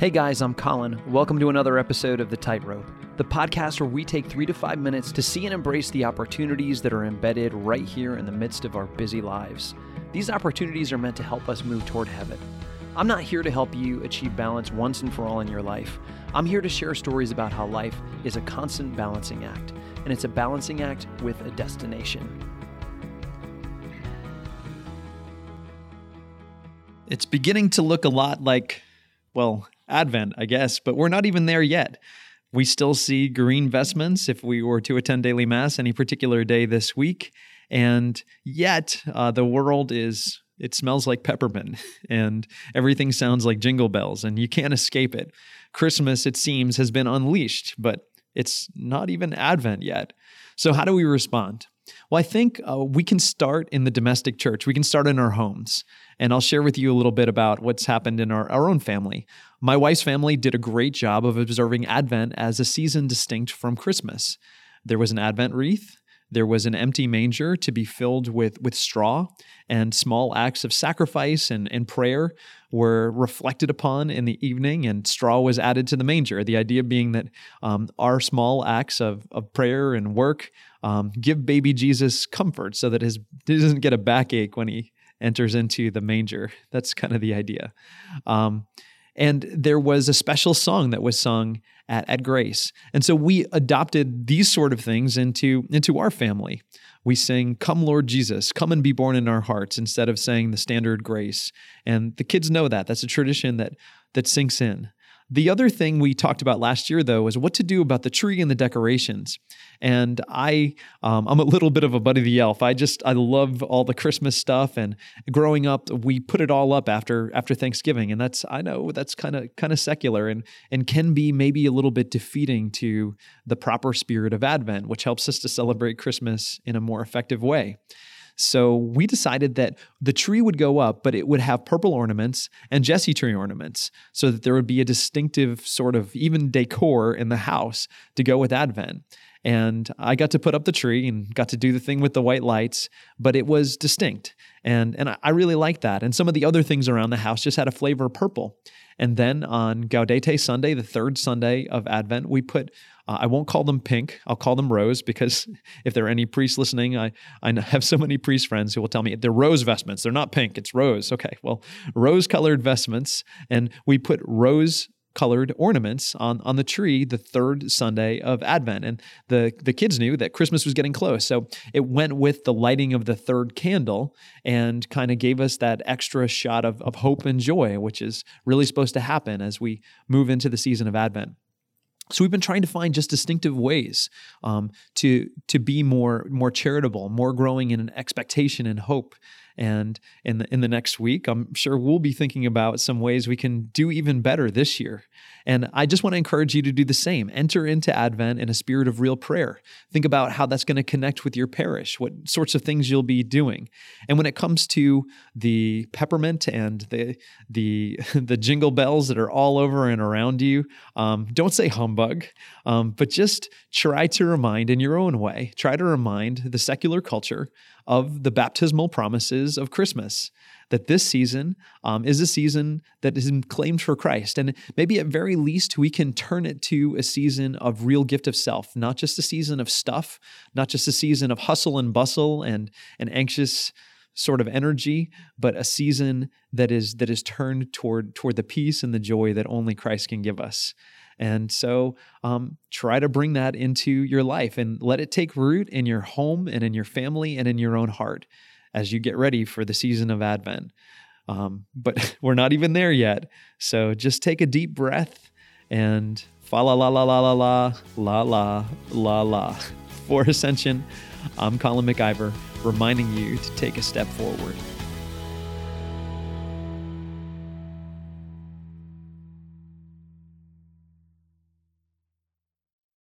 Hey guys, I'm Colin. Welcome to another episode of The Tightrope, the podcast where we take three to five minutes to see and embrace the opportunities that are embedded right here in the midst of our busy lives. These opportunities are meant to help us move toward heaven. I'm not here to help you achieve balance once and for all in your life. I'm here to share stories about how life is a constant balancing act, and it's a balancing act with a destination. It's beginning to look a lot like, well, Advent, I guess, but we're not even there yet. We still see green vestments if we were to attend daily mass any particular day this week. And yet, uh, the world is, it smells like peppermint and everything sounds like jingle bells, and you can't escape it. Christmas, it seems, has been unleashed, but it's not even Advent yet. So, how do we respond? Well, I think uh, we can start in the domestic church. We can start in our homes. And I'll share with you a little bit about what's happened in our, our own family. My wife's family did a great job of observing Advent as a season distinct from Christmas. There was an Advent wreath, there was an empty manger to be filled with, with straw, and small acts of sacrifice and, and prayer were reflected upon in the evening, and straw was added to the manger. The idea being that um, our small acts of, of prayer and work um, give baby Jesus comfort so that his, he doesn't get a backache when he enters into the manger. That's kind of the idea. Um, and there was a special song that was sung at, at Grace. And so we adopted these sort of things into, into our family. We sing, Come, Lord Jesus, come and be born in our hearts, instead of saying the standard grace. And the kids know that. That's a tradition that, that sinks in. The other thing we talked about last year, though, was what to do about the tree and the decorations. And I, um, I'm a little bit of a Buddy the Elf. I just, I love all the Christmas stuff. And growing up, we put it all up after after Thanksgiving, and that's, I know that's kind of kind of secular and and can be maybe a little bit defeating to the proper spirit of Advent, which helps us to celebrate Christmas in a more effective way. So we decided that the tree would go up, but it would have purple ornaments and Jesse tree ornaments so that there would be a distinctive sort of even decor in the house to go with Advent. And I got to put up the tree and got to do the thing with the white lights, but it was distinct. And, and I really liked that. And some of the other things around the house just had a flavor of purple. And then on Gaudete Sunday, the third Sunday of Advent, we put, uh, I won't call them pink, I'll call them rose because if there are any priests listening, I, I have so many priest friends who will tell me they're rose vestments. They're not pink, it's rose. Okay, well, rose colored vestments. And we put rose colored ornaments on, on the tree the third Sunday of Advent. And the, the kids knew that Christmas was getting close. So it went with the lighting of the third candle and kind of gave us that extra shot of, of hope and joy, which is really supposed to happen as we move into the season of Advent. So we've been trying to find just distinctive ways um, to to be more more charitable, more growing in an expectation and hope and in the, in the next week, I'm sure we'll be thinking about some ways we can do even better this year. And I just want to encourage you to do the same. Enter into Advent in a spirit of real prayer. Think about how that's going to connect with your parish, what sorts of things you'll be doing. And when it comes to the peppermint and the the the jingle bells that are all over and around you, um, don't say humbug, um, but just try to remind in your own way. Try to remind the secular culture of the baptismal promises of Christmas. That this season um, is a season that is claimed for Christ. And maybe at very least, we can turn it to a season of real gift of self, not just a season of stuff, not just a season of hustle and bustle and, an anxious sort of energy, but a season that is that is turned toward toward the peace and the joy that only Christ can give us. And so um, try to bring that into your life and let it take root in your home and in your family and in your own heart as you get ready for the season of Advent. Um, but we're not even there yet. So just take a deep breath and fa la la la la la la la la la la. For Ascension, I'm Colin MacIver, reminding you to take a step forward.